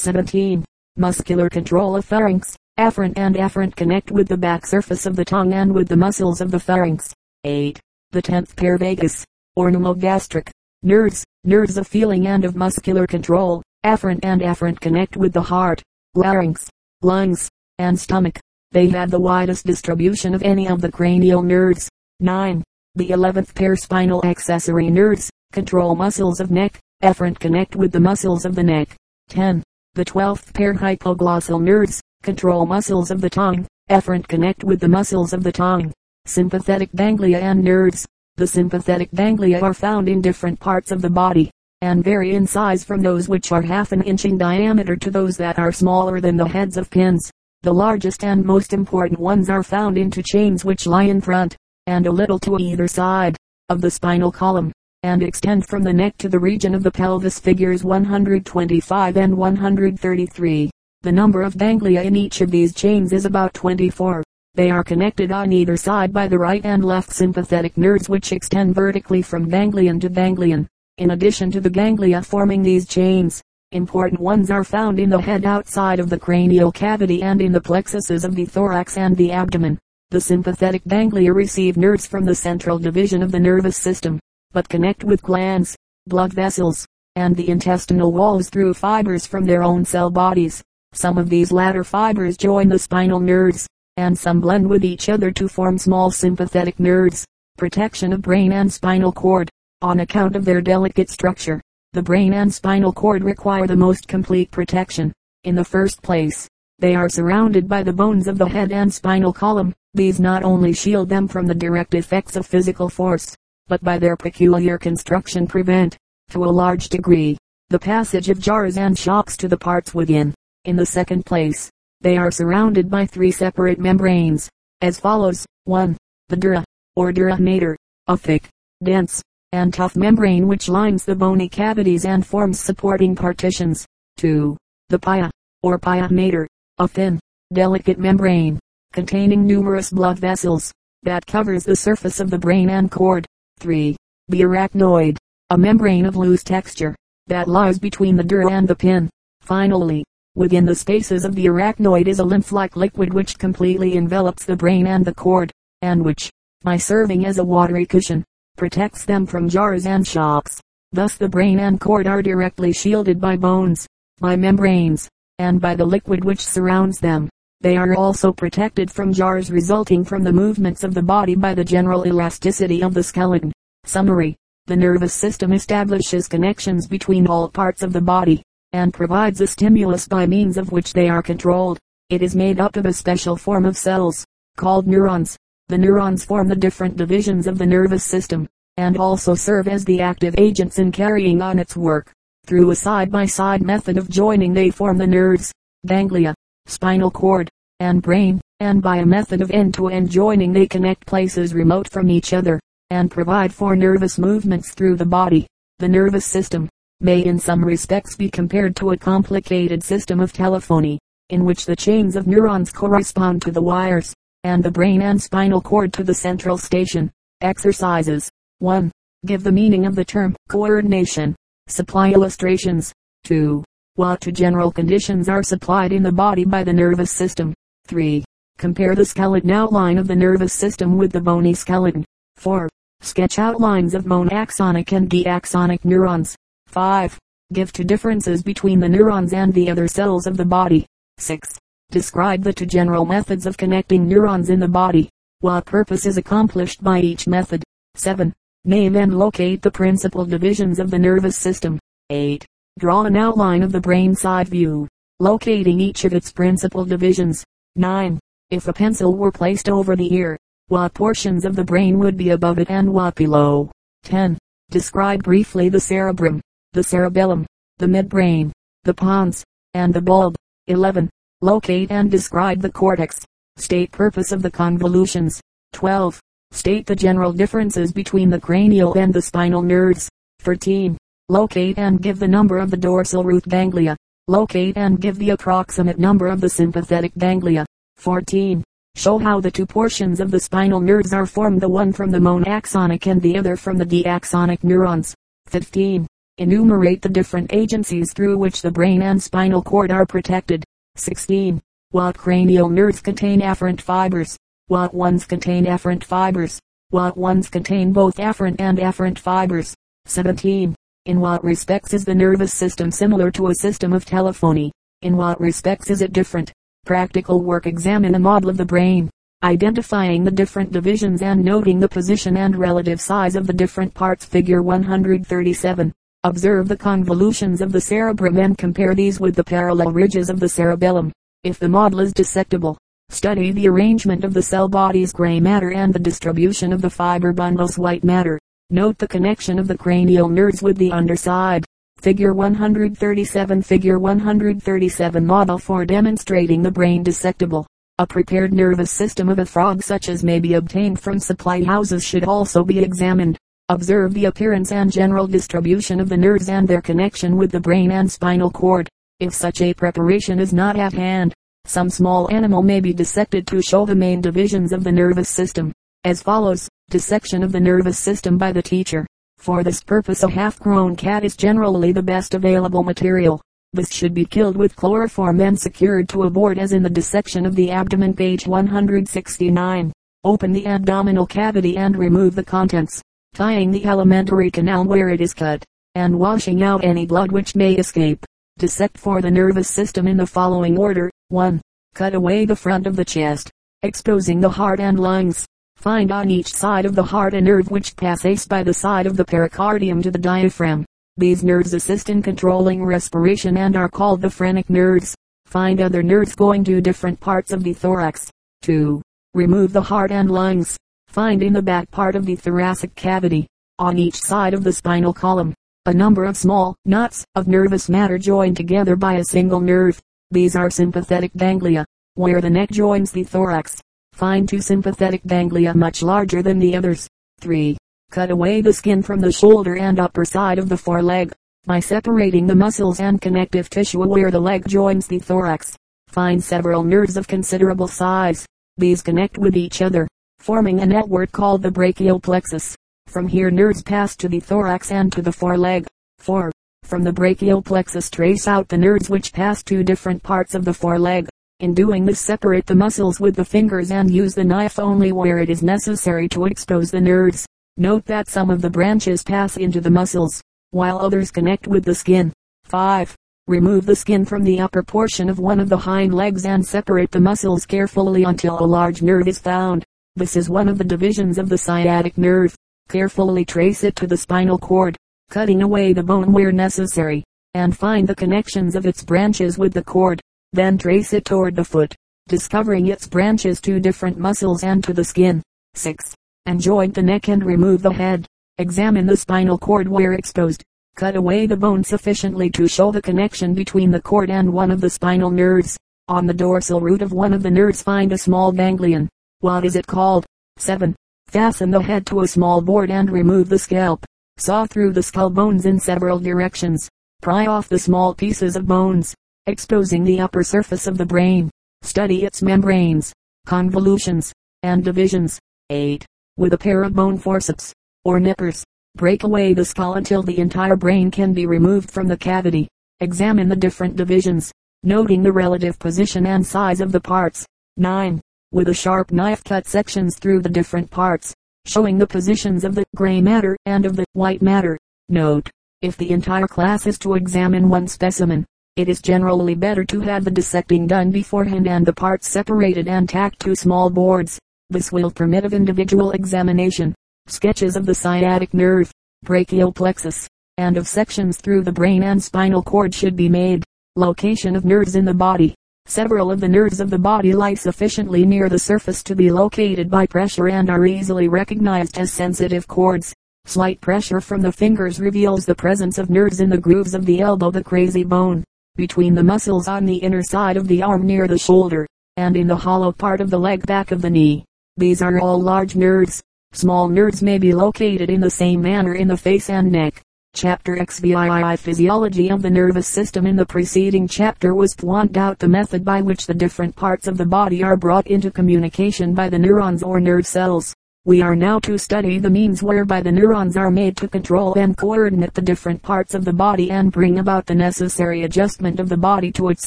17. Muscular control of pharynx. Afferent and efferent connect with the back surface of the tongue and with the muscles of the pharynx. 8. The tenth pair vagus, or pneumogastric. Nerves, nerves of feeling and of muscular control. Afferent and efferent connect with the heart, larynx, lungs, and stomach. They have the widest distribution of any of the cranial nerves. 9. The eleventh pair spinal accessory nerves, control muscles of neck. Efferent connect with the muscles of the neck. 10. The twelfth pair hypoglossal nerves, control muscles of the tongue. efferent connect with the muscles of the tongue. Sympathetic ganglia and nerves. The sympathetic ganglia are found in different parts of the body, and vary in size from those which are half an inch in diameter to those that are smaller than the heads of pins. The largest and most important ones are found in two chains which lie in front, and a little to either side, of the spinal column, and extend from the neck to the region of the pelvis figures 125 and 133. The number of ganglia in each of these chains is about 24. They are connected on either side by the right and left sympathetic nerves which extend vertically from ganglion to ganglion. In addition to the ganglia forming these chains, important ones are found in the head outside of the cranial cavity and in the plexuses of the thorax and the abdomen. The sympathetic ganglia receive nerves from the central division of the nervous system, but connect with glands, blood vessels, and the intestinal walls through fibers from their own cell bodies. Some of these latter fibers join the spinal nerves, and some blend with each other to form small sympathetic nerves. Protection of brain and spinal cord. On account of their delicate structure, the brain and spinal cord require the most complete protection. In the first place, they are surrounded by the bones of the head and spinal column. These not only shield them from the direct effects of physical force, but by their peculiar construction prevent, to a large degree, the passage of jars and shocks to the parts within. In the second place, they are surrounded by three separate membranes, as follows. 1. The dura, or dura mater, a thick, dense, and tough membrane which lines the bony cavities and forms supporting partitions. 2. The pia, or pia mater, a thin, delicate membrane, containing numerous blood vessels, that covers the surface of the brain and cord. 3. The arachnoid, a membrane of loose texture, that lies between the dura and the pia. Finally, Within the spaces of the arachnoid is a lymph-like liquid which completely envelops the brain and the cord, and which, by serving as a watery cushion, protects them from jars and shocks. Thus the brain and cord are directly shielded by bones, by membranes, and by the liquid which surrounds them. They are also protected from jars resulting from the movements of the body by the general elasticity of the skeleton. Summary. The nervous system establishes connections between all parts of the body and provides a stimulus by means of which they are controlled. It is made up of a special form of cells, called neurons. The neurons form the different divisions of the nervous system, and also serve as the active agents in carrying on its work. Through a side-by-side method of joining they form the nerves, ganglia, spinal cord, and brain, and by a method of end-to-end joining they connect places remote from each other, and provide for nervous movements through the body. The nervous system, may in some respects be compared to a complicated system of telephony, in which the chains of neurons correspond to the wires, and the brain and spinal cord to the central station. Exercises 1. Give the meaning of the term coordination. Supply illustrations. 2. What two general conditions are supplied in the body by the nervous system. 3. Compare the skeleton outline of the nervous system with the bony skeleton. 4. Sketch outlines of monaxonic and diaxonic neurons. 5. Give two differences between the neurons and the other cells of the body. 6. Describe the two general methods of connecting neurons in the body. What purpose is accomplished by each method. 7. Name and locate the principal divisions of the nervous system. 8. Draw an outline of the brain side view, locating each of its principal divisions. 9. If a pencil were placed over the ear, what portions of the brain would be above it and what below? 10. Describe briefly the cerebrum the cerebellum, the midbrain, the pons, and the bulb. 11. Locate and describe the cortex. State purpose of the convolutions. 12. State the general differences between the cranial and the spinal nerves. 13. Locate and give the number of the dorsal root ganglia. Locate and give the approximate number of the sympathetic ganglia. 14. Show how the two portions of the spinal nerves are formed the one from the monoaxonic and the other from the diaxonic neurons. 15. Enumerate the different agencies through which the brain and spinal cord are protected. 16. What cranial nerves contain afferent fibers? What ones contain efferent fibers? What ones contain both afferent and efferent fibers? 17. In what respects is the nervous system similar to a system of telephony? In what respects is it different? Practical work examine a model of the brain, identifying the different divisions and noting the position and relative size of the different parts. Figure 137. Observe the convolutions of the cerebrum and compare these with the parallel ridges of the cerebellum. If the model is dissectable, Study the arrangement of the cell body's gray matter and the distribution of the fiber bundles white matter. Note the connection of the cranial nerves with the underside. Figure 137 Figure 137 Model for demonstrating the brain dissectable. A prepared nervous system of a frog such as may be obtained from supply houses should also be examined. Observe the appearance and general distribution of the nerves and their connection with the brain and spinal cord. If such a preparation is not at hand, some small animal may be dissected to show the main divisions of the nervous system, as follows. Dissection of the nervous system by the teacher. For this purpose a half-grown cat is generally the best available material. This should be killed with chloroform and secured to a board as in the dissection of the abdomen page 169. Open the abdominal cavity and remove the contents, tying the alimentary canal where it is cut, and washing out any blood which may escape. Dissect for the nervous system in the following order. 1. Cut away the front of the chest, exposing the heart and lungs. Find on each side of the heart a nerve which passes by the side of the pericardium to the diaphragm. These nerves assist in controlling respiration and are called the phrenic nerves. Find other nerves going to different parts of the thorax. 2. Remove the heart and lungs. Find in the back part of the thoracic cavity, on each side of the spinal column, a number of small knots of nervous matter joined together by a single nerve. These are sympathetic ganglia, where the neck joins the thorax. Find two sympathetic ganglia much larger than the others. 3. Cut away the skin from the shoulder and upper side of the foreleg, by separating the muscles and connective tissue where the leg joins the thorax. Find several nerves of considerable size. These connect with each other, forming a network called the brachial plexus. From here nerves pass to the thorax and to the foreleg. 4. From the brachial plexus trace out the nerves which pass to different parts of the foreleg. In doing this separate the muscles with the fingers and use the knife only where it is necessary to expose the nerves. Note that some of the branches pass into the muscles, while others connect with the skin. 5. Remove the skin from the upper portion of one of the hind legs and separate the muscles carefully until a large nerve is found. This is one of the divisions of the sciatic nerve. Carefully trace it to the spinal cord cutting away the bone where necessary, and find the connections of its branches with the cord. Then trace it toward the foot, discovering its branches to different muscles and to the skin. 6. And joint the neck and remove the head. Examine the spinal cord where exposed. Cut away the bone sufficiently to show the connection between the cord and one of the spinal nerves. On the dorsal root of one of the nerves find a small ganglion. What is it called? 7. Fasten the head to a small board and remove the scalp. Saw through the skull bones in several directions. Pry off the small pieces of bones, exposing the upper surface of the brain. Study its membranes, convolutions, and divisions. 8. With a pair of bone forceps, or nippers, break away the skull until the entire brain can be removed from the cavity. Examine the different divisions, noting the relative position and size of the parts. 9. With a sharp knife cut sections through the different parts showing the positions of the gray matter and of the white matter. Note, if the entire class is to examine one specimen, it is generally better to have the dissecting done beforehand and the parts separated and tacked to small boards. This will permit of individual examination. Sketches of the sciatic nerve, brachial plexus, and of sections through the brain and spinal cord should be made. Location of nerves in the body. Several of the nerves of the body lie sufficiently near the surface to be located by pressure and are easily recognized as sensitive cords. Slight pressure from the fingers reveals the presence of nerves in the grooves of the elbow the crazy bone, between the muscles on the inner side of the arm near the shoulder, and in the hollow part of the leg back of the knee. These are all large nerves. Small nerves may be located in the same manner in the face and neck. Chapter XVI Physiology of the nervous system In the preceding chapter was pointed out the method by which the different parts of the body are brought into communication by the neurons or nerve cells. We are now to study the means whereby the neurons are made to control and coordinate the different parts of the body and bring about the necessary adjustment of the body to its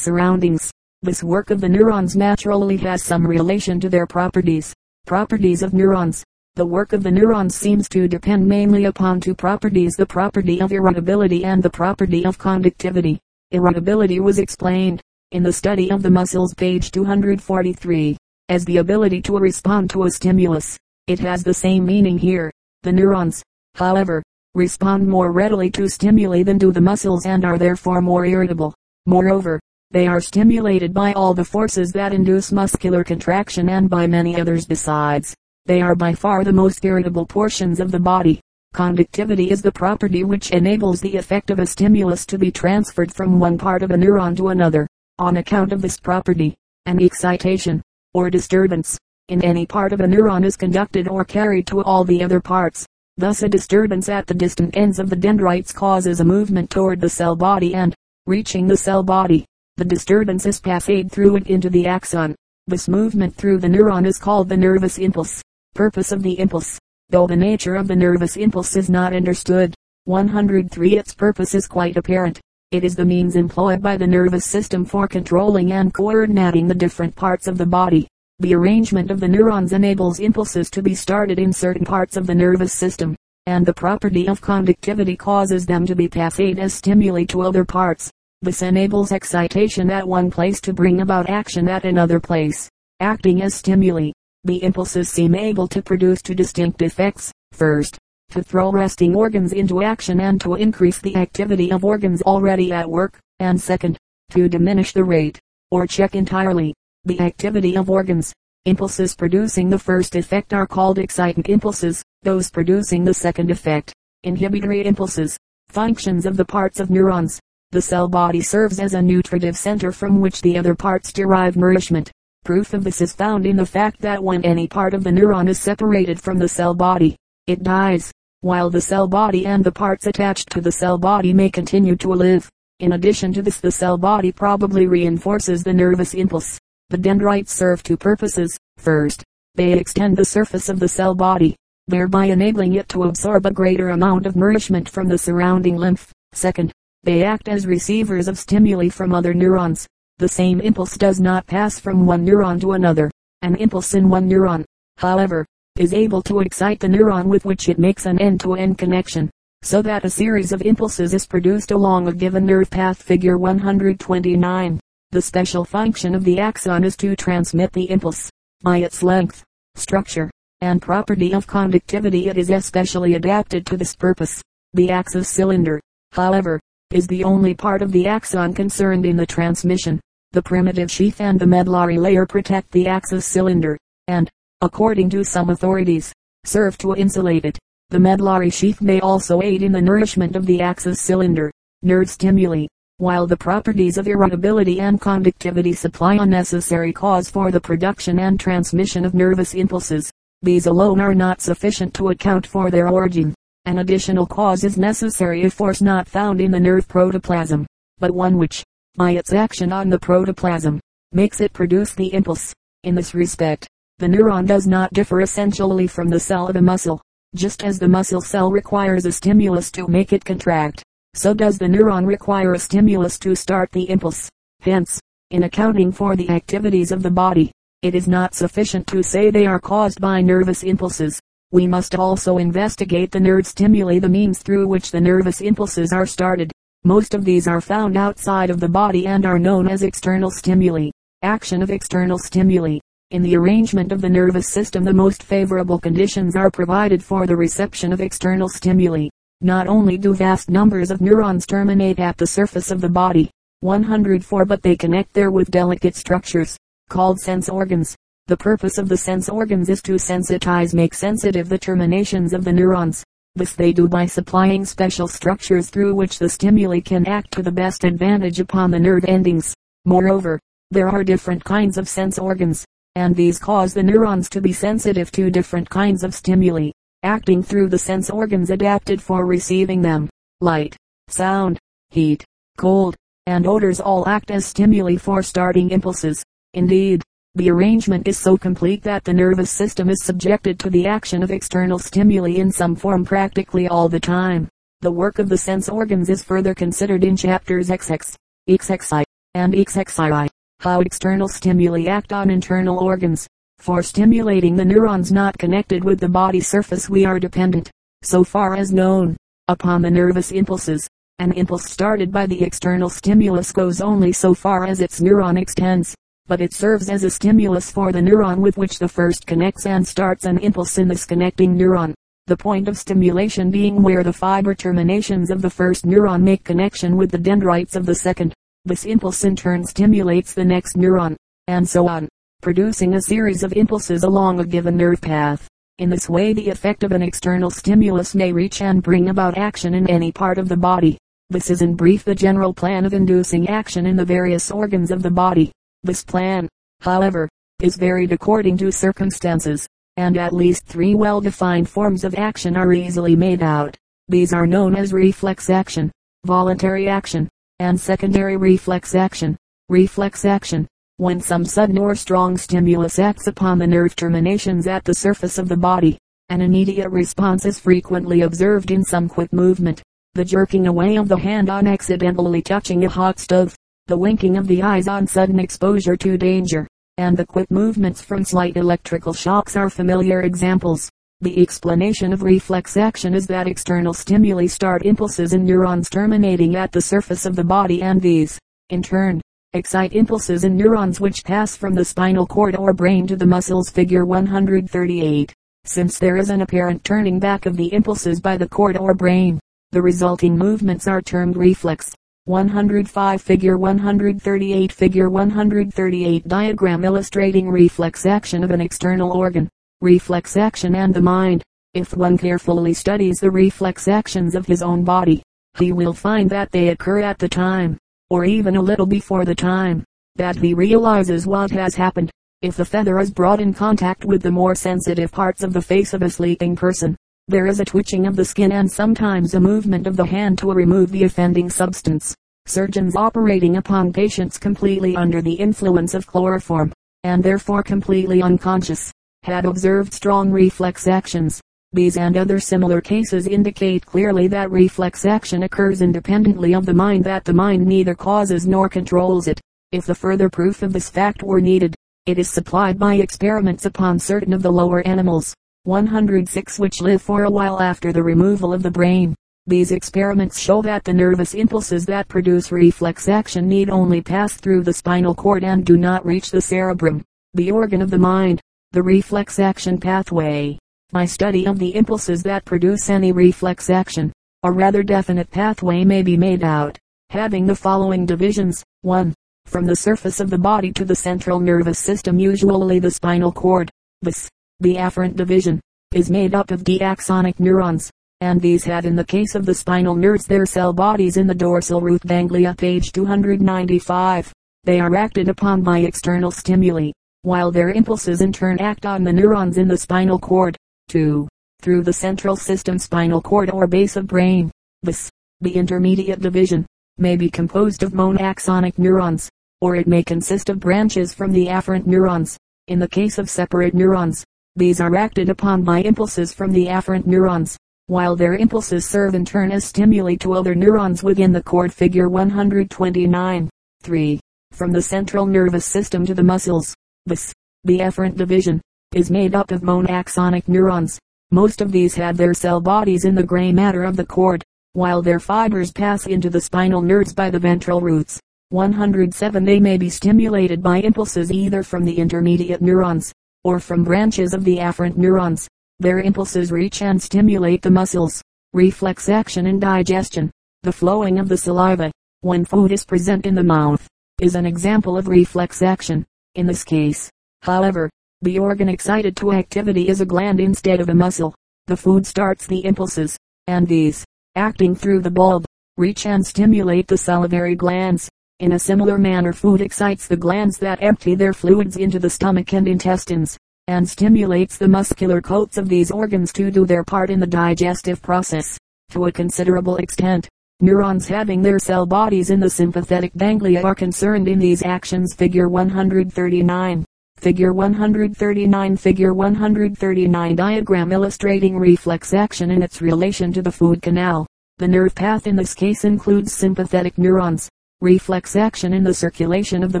surroundings. This work of the neurons naturally has some relation to their properties. Properties of neurons. The work of the neurons seems to depend mainly upon two properties the property of irritability and the property of conductivity. Irritability was explained, in the study of the muscles page 243, as the ability to respond to a stimulus it has the same meaning here. The neurons, however, respond more readily to stimuli than do the muscles and are therefore more irritable. Moreover, they are stimulated by all the forces that induce muscular contraction and by many others besides. They are by far the most irritable portions of the body. Conductivity is the property which enables the effect of a stimulus to be transferred from one part of a neuron to another. On account of this property, an excitation, or disturbance, in any part of a neuron is conducted or carried to all the other parts. Thus a disturbance at the distant ends of the dendrites causes a movement toward the cell body and, reaching the cell body, the disturbance is passed through it into the axon. This movement through the neuron is called the nervous impulse. Purpose of the impulse. Though the nature of the nervous impulse is not understood, 103 its purpose is quite apparent. It is the means employed by the nervous system for controlling and coordinating the different parts of the body. The arrangement of the neurons enables impulses to be started in certain parts of the nervous system, and the property of conductivity causes them to be passed as stimuli to other parts. This enables excitation at one place to bring about action at another place. Acting as stimuli, the impulses seem able to produce two distinct effects. First, to throw resting organs into action and to increase the activity of organs already at work, and second, to diminish the rate, or check entirely, the activity of organs. Impulses producing the first effect are called excitant impulses, those producing the second effect, inhibitory impulses. Functions of the parts of neurons. The cell body serves as a nutritive center from which the other parts derive nourishment. Proof of this is found in the fact that when any part of the neuron is separated from the cell body, it dies, while the cell body and the parts attached to the cell body may continue to live. In addition to this the cell body probably reinforces the nervous impulse. The dendrites serve two purposes. First, they extend the surface of the cell body, thereby enabling it to absorb a greater amount of nourishment from the surrounding lymph. Second, they act as receivers of stimuli from other neurons. The same impulse does not pass from one neuron to another. An impulse in one neuron, however, is able to excite the neuron with which it makes an end-to-end connection, so that a series of impulses is produced along a given nerve path figure 129. The special function of the axon is to transmit the impulse. By its length, structure, and property of conductivity it is especially adapted to this purpose. The axis cylinder, however, is the only part of the axon concerned in the transmission. The primitive sheath and the medullary layer protect the axis cylinder, and, according to some authorities, serve to insulate it. The medullary sheath may also aid in the nourishment of the axis cylinder. Nerve stimuli, while the properties of irritability and conductivity supply a necessary cause for the production and transmission of nervous impulses, these alone are not sufficient to account for their origin. An additional cause is necessary a force not found in the nerve protoplasm, but one which, by its action on the protoplasm, makes it produce the impulse. In this respect, the neuron does not differ essentially from the cell of a muscle, just as the muscle cell requires a stimulus to make it contract so does the neuron require a stimulus to start the impulse. Hence, in accounting for the activities of the body, it is not sufficient to say they are caused by nervous impulses. We must also investigate the nerve stimuli the means through which the nervous impulses are started. Most of these are found outside of the body and are known as external stimuli. Action of external stimuli. In the arrangement of the nervous system the most favorable conditions are provided for the reception of external stimuli. Not only do vast numbers of neurons terminate at the surface of the body, 104 but they connect there with delicate structures, called sense organs. The purpose of the sense organs is to sensitize make sensitive the terminations of the neurons. This they do by supplying special structures through which the stimuli can act to the best advantage upon the nerve endings. Moreover, there are different kinds of sense organs, and these cause the neurons to be sensitive to different kinds of stimuli acting through the sense organs adapted for receiving them. Light, sound, heat, cold, and odors all act as stimuli for starting impulses. Indeed, The arrangement is so complete that the nervous system is subjected to the action of external stimuli in some form practically all the time. The work of the sense organs is further considered in chapters XX, XXI, and XXII. How external stimuli act on internal organs. For stimulating the neurons not connected with the body surface we are dependent, so far as known, upon the nervous impulses. An impulse started by the external stimulus goes only so far as its neuron extends, but it serves as a stimulus for the neuron with which the first connects and starts an impulse in this connecting neuron. The point of stimulation being where the fiber terminations of the first neuron make connection with the dendrites of the second. This impulse in turn stimulates the next neuron, and so on, producing a series of impulses along a given nerve path. In this way the effect of an external stimulus may reach and bring about action in any part of the body. This is in brief the general plan of inducing action in the various organs of the body. This plan, however, is varied according to circumstances, and at least three well-defined forms of action are easily made out. These are known as reflex action, voluntary action, and secondary reflex action. Reflex action, when some sudden or strong stimulus acts upon the nerve terminations at the surface of the body, an immediate response is frequently observed in some quick movement. The jerking away of the hand on accidentally touching a hot stove, the winking of the eyes on sudden exposure to danger, and the quick movements from slight electrical shocks are familiar examples. The explanation of reflex action is that external stimuli start impulses in neurons terminating at the surface of the body and these, in turn, excite impulses in neurons which pass from the spinal cord or brain to the muscles figure 138. Since there is an apparent turning back of the impulses by the cord or brain, the resulting movements are termed reflex. 105 Figure 138 Figure 138 Diagram illustrating reflex action of an external organ. Reflex action and the mind. If one carefully studies the reflex actions of his own body, he will find that they occur at the time, or even a little before the time, that he realizes what has happened. If the feather is brought in contact with the more sensitive parts of the face of a sleeping person, there is a twitching of the skin and sometimes a movement of the hand to remove the offending substance. Surgeons operating upon patients completely under the influence of chloroform, and therefore completely unconscious, had observed strong reflex actions. These and other similar cases indicate clearly that reflex action occurs independently of the mind that the mind neither causes nor controls it. If the further proof of this fact were needed, it is supplied by experiments upon certain of the lower animals. 106 which live for a while after the removal of the brain. These experiments show that the nervous impulses that produce reflex action need only pass through the spinal cord and do not reach the cerebrum, the organ of the mind. The reflex action pathway. By study of the impulses that produce any reflex action, a rather definite pathway may be made out, having the following divisions. 1. From the surface of the body to the central nervous system usually the spinal cord. This the afferent division, is made up of diaxonic neurons, and these had in the case of the spinal nerves their cell bodies in the dorsal root ganglia page 295. They are acted upon by external stimuli, while their impulses in turn act on the neurons in the spinal cord. 2. Through the central system spinal cord or base of brain. This, the intermediate division, may be composed of monaxonic neurons, or it may consist of branches from the afferent neurons. In the case of separate neurons, these are acted upon by impulses from the afferent neurons, while their impulses serve in turn as stimuli to other neurons within the cord figure 129. 3. From the central nervous system to the muscles. This, the efferent division, is made up of monaxonic neurons. Most of these have their cell bodies in the gray matter of the cord, while their fibers pass into the spinal nerves by the ventral roots. 107 They may be stimulated by impulses either from the intermediate neurons, or from branches of the afferent neurons. Their impulses reach and stimulate the muscles. Reflex action and digestion. The flowing of the saliva, when food is present in the mouth, is an example of reflex action. In this case, however, the organ excited to activity is a gland instead of a muscle. The food starts the impulses, and these, acting through the bulb, reach and stimulate the salivary glands. In a similar manner food excites the glands that empty their fluids into the stomach and intestines, and stimulates the muscular coats of these organs to do their part in the digestive process. To a considerable extent, neurons having their cell bodies in the sympathetic ganglia are concerned in these actions figure 139. Figure 139 Figure 139 Diagram illustrating reflex action in its relation to the food canal. The nerve path in this case includes sympathetic neurons. Reflex action in the circulation of the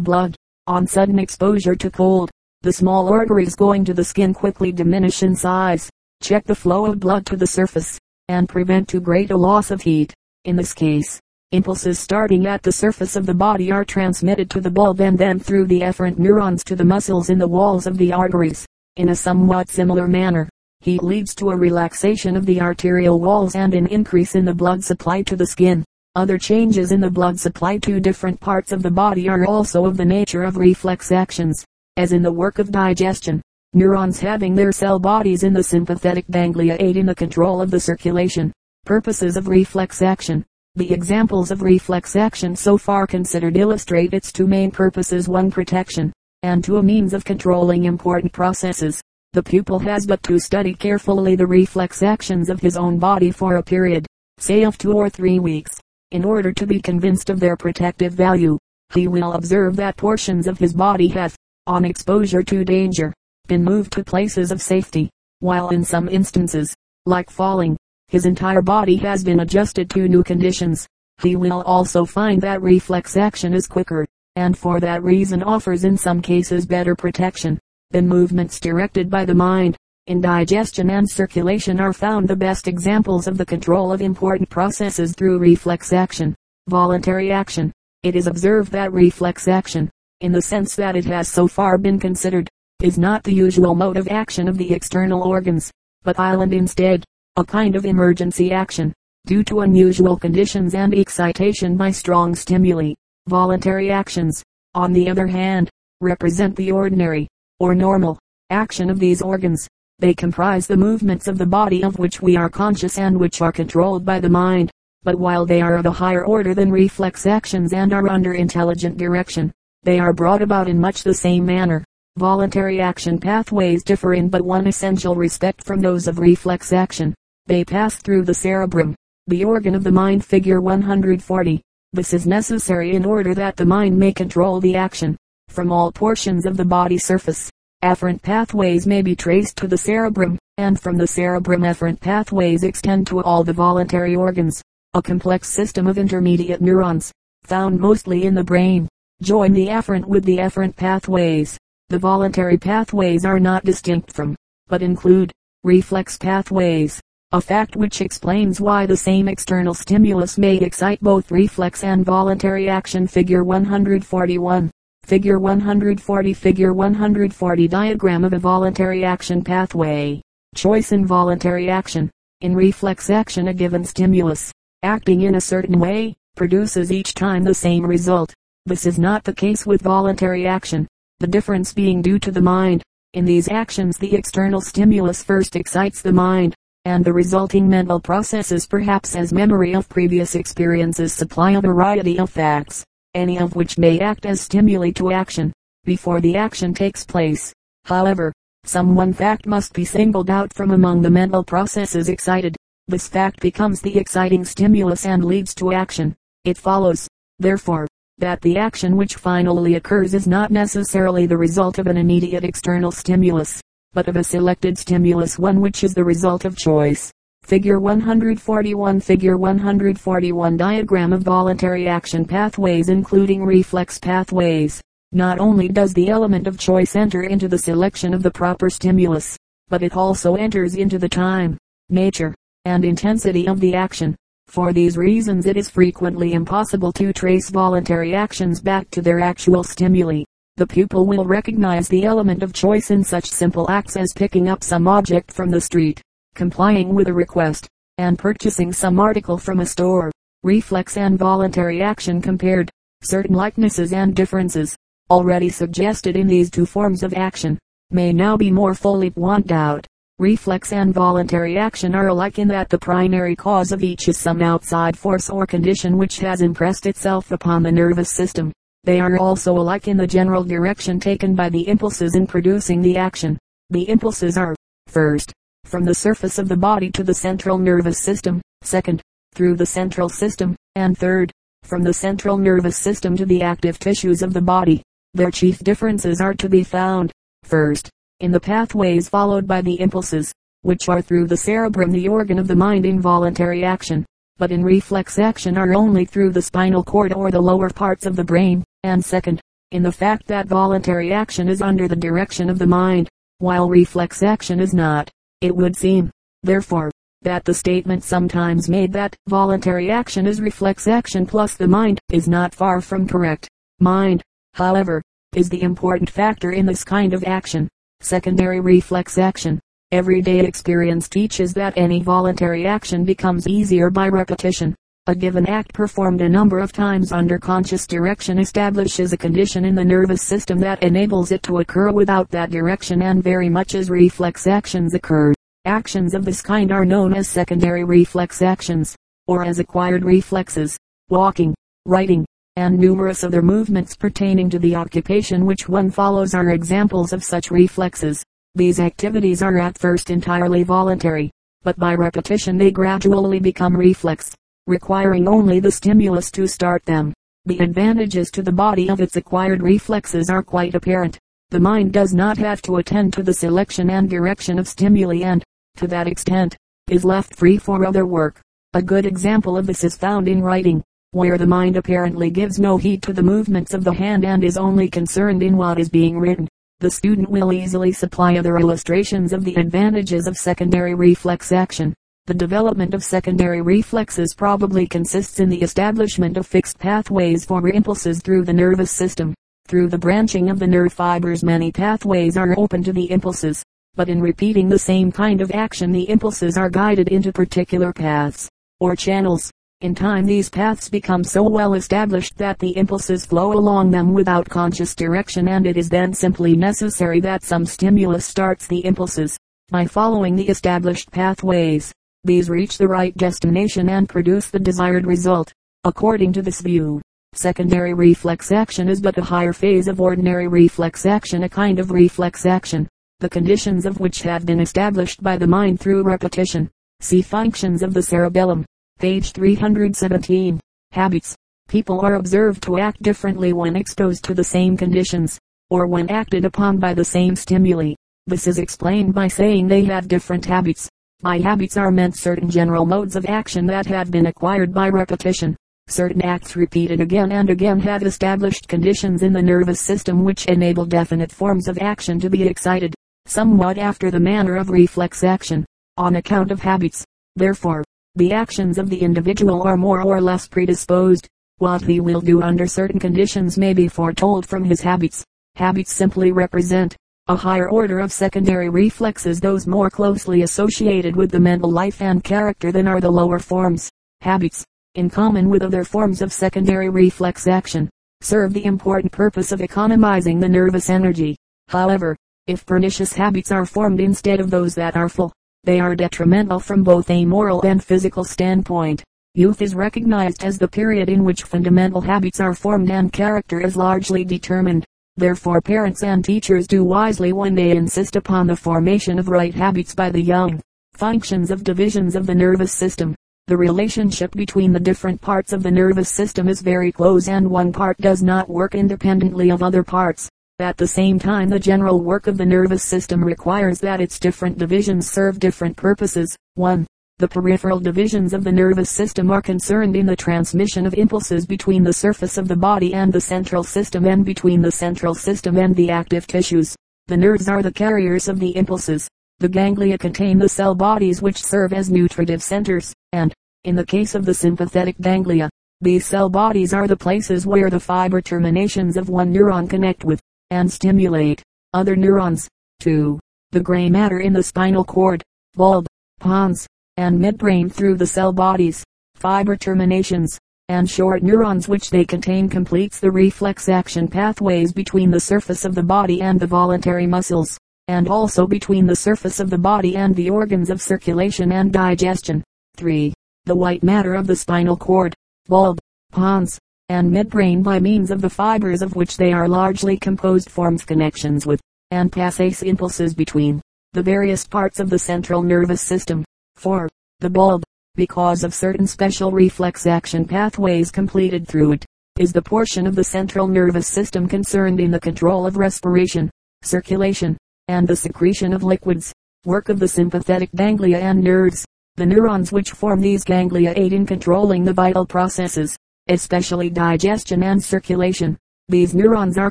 blood. On sudden exposure to cold, the small arteries going to the skin quickly diminish in size. Check the flow of blood to the surface, and prevent too great a loss of heat. In this case, Impulses starting at the surface of the body are transmitted to the bulb and then through the efferent neurons to the muscles in the walls of the arteries. In a somewhat similar manner, heat leads to a relaxation of the arterial walls and an increase in the blood supply to the skin. Other changes in the blood supply to different parts of the body are also of the nature of reflex actions, as in the work of digestion. Neurons having their cell bodies in the sympathetic ganglia aid in the control of the circulation. Purposes of reflex action. The examples of reflex action so far considered illustrate its two main purposes one protection, and two a means of controlling important processes. The pupil has but to study carefully the reflex actions of his own body for a period, say of two or three weeks, in order to be convinced of their protective value. He will observe that portions of his body have, on exposure to danger, been moved to places of safety, while in some instances, like falling, his entire body has been adjusted to new conditions. He will also find that reflex action is quicker, and for that reason offers in some cases better protection, than movements directed by the mind. In digestion and circulation are found the best examples of the control of important processes through reflex action. Voluntary action. It is observed that reflex action, in the sense that it has so far been considered, is not the usual mode of action of the external organs, but island instead a kind of emergency action, due to unusual conditions and excitation by strong stimuli. Voluntary actions, on the other hand, represent the ordinary, or normal, action of these organs. They comprise the movements of the body of which we are conscious and which are controlled by the mind. But while they are of a higher order than reflex actions and are under intelligent direction, they are brought about in much the same manner. Voluntary action pathways differ in but one essential respect from those of reflex action. They pass through the cerebrum, the organ of the mind figure 140. This is necessary in order that the mind may control the action. From all portions of the body surface, afferent pathways may be traced to the cerebrum, and from the cerebrum efferent pathways extend to all the voluntary organs. A complex system of intermediate neurons, found mostly in the brain, join the afferent with the efferent pathways. The voluntary pathways are not distinct from, but include, reflex pathways a fact which explains why the same external stimulus may excite both reflex and voluntary action. Figure 141. Figure 140 Figure 140 Diagram of a voluntary action pathway. Choice in voluntary action. In reflex action a given stimulus, acting in a certain way, produces each time the same result. This is not the case with voluntary action, the difference being due to the mind. In these actions the external stimulus first excites the mind, and the resulting mental processes perhaps as memory of previous experiences supply a variety of facts, any of which may act as stimuli to action, before the action takes place. However, some one fact must be singled out from among the mental processes excited. This fact becomes the exciting stimulus and leads to action. It follows, therefore, that the action which finally occurs is not necessarily the result of an immediate external stimulus, but of a selected stimulus one which is the result of choice. Figure 141 Figure 141 Diagram of voluntary action pathways including reflex pathways. Not only does the element of choice enter into the selection of the proper stimulus, but it also enters into the time, nature, and intensity of the action. For these reasons it is frequently impossible to trace voluntary actions back to their actual stimuli the pupil will recognize the element of choice in such simple acts as picking up some object from the street, complying with a request, and purchasing some article from a store. Reflex and voluntary action compared. Certain likenesses and differences, already suggested in these two forms of action, may now be more fully pointed out. Reflex and voluntary action are alike in that the primary cause of each is some outside force or condition which has impressed itself upon the nervous system. They are also alike in the general direction taken by the impulses in producing the action. The impulses are, first, from the surface of the body to the central nervous system, second, through the central system, and third, from the central nervous system to the active tissues of the body. Their chief differences are to be found, First, in the pathways followed by the impulses, which are through the cerebrum the organ of the mind in voluntary action, but in reflex action are only through the spinal cord or the lower parts of the brain, and second, in the fact that voluntary action is under the direction of the mind, while reflex action is not. It would seem, therefore, that the statement sometimes made that voluntary action is reflex action plus the mind is not far from correct. Mind, however, is the important factor in this kind of action. Secondary reflex action. Everyday experience teaches that any voluntary action becomes easier by repetition. A given act performed a number of times under conscious direction establishes a condition in the nervous system that enables it to occur without that direction and very much as reflex actions occur. Actions of this kind are known as secondary reflex actions, or as acquired reflexes. Walking, writing, and numerous other movements pertaining to the occupation which one follows are examples of such reflexes. These activities are at first entirely voluntary, but by repetition they gradually become reflex requiring only the stimulus to start them. The advantages to the body of its acquired reflexes are quite apparent. The mind does not have to attend to the selection and direction of stimuli and, to that extent, is left free for other work. A good example of this is found in writing, where the mind apparently gives no heed to the movements of the hand and is only concerned in what is being written. The student will easily supply other illustrations of the advantages of secondary reflex action. The development of secondary reflexes probably consists in the establishment of fixed pathways for impulses through the nervous system. Through the branching of the nerve fibers many pathways are open to the impulses, but in repeating the same kind of action the impulses are guided into particular paths, or channels. In time these paths become so well established that the impulses flow along them without conscious direction and it is then simply necessary that some stimulus starts the impulses. By following the established pathways, these reach the right destination and produce the desired result. According to this view, secondary reflex action is but a higher phase of ordinary reflex action, a kind of reflex action, the conditions of which have been established by the mind through repetition. See functions of the cerebellum, page 317. Habits. People are observed to act differently when exposed to the same conditions, or when acted upon by the same stimuli. This is explained by saying they have different habits. By habits are meant certain general modes of action that have been acquired by repetition. Certain acts repeated again and again have established conditions in the nervous system which enable definite forms of action to be excited, somewhat after the manner of reflex action, on account of habits. Therefore, the actions of the individual are more or less predisposed. What he will do under certain conditions may be foretold from his habits. Habits simply represent, a higher order of secondary reflexes those more closely associated with the mental life and character than are the lower forms. Habits, in common with other forms of secondary reflex action, serve the important purpose of economizing the nervous energy. However, if pernicious habits are formed instead of those that are full, they are detrimental from both a moral and physical standpoint. Youth is recognized as the period in which fundamental habits are formed and character is largely determined. Therefore parents and teachers do wisely when they insist upon the formation of right habits by the young. Functions of divisions of the nervous system. The relationship between the different parts of the nervous system is very close and one part does not work independently of other parts. At the same time the general work of the nervous system requires that its different divisions serve different purposes. 1. The peripheral divisions of the nervous system are concerned in the transmission of impulses between the surface of the body and the central system and between the central system and the active tissues. The nerves are the carriers of the impulses. The ganglia contain the cell bodies which serve as nutritive centers, and, in the case of the sympathetic ganglia, these cell bodies are the places where the fiber terminations of one neuron connect with, and stimulate, other neurons. 2. The gray matter in the spinal cord, bulb, pons, and midbrain through the cell bodies, fiber terminations, and short neurons which they contain completes the reflex action pathways between the surface of the body and the voluntary muscles, and also between the surface of the body and the organs of circulation and digestion. 3. The white matter of the spinal cord, bulb, pons, and midbrain by means of the fibers of which they are largely composed forms connections with, and passes impulses between, the various parts of the central nervous system. 4. The bulb, because of certain special reflex action pathways completed through it, is the portion of the central nervous system concerned in the control of respiration. circulation, and the secretion of liquids. Work of the sympathetic ganglia and nerves. The neurons which form these ganglia aid in controlling the vital processes, especially digestion and circulation. These neurons are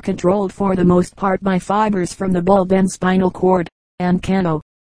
controlled for the most part by fibers from the bulb and spinal cord, and Cano,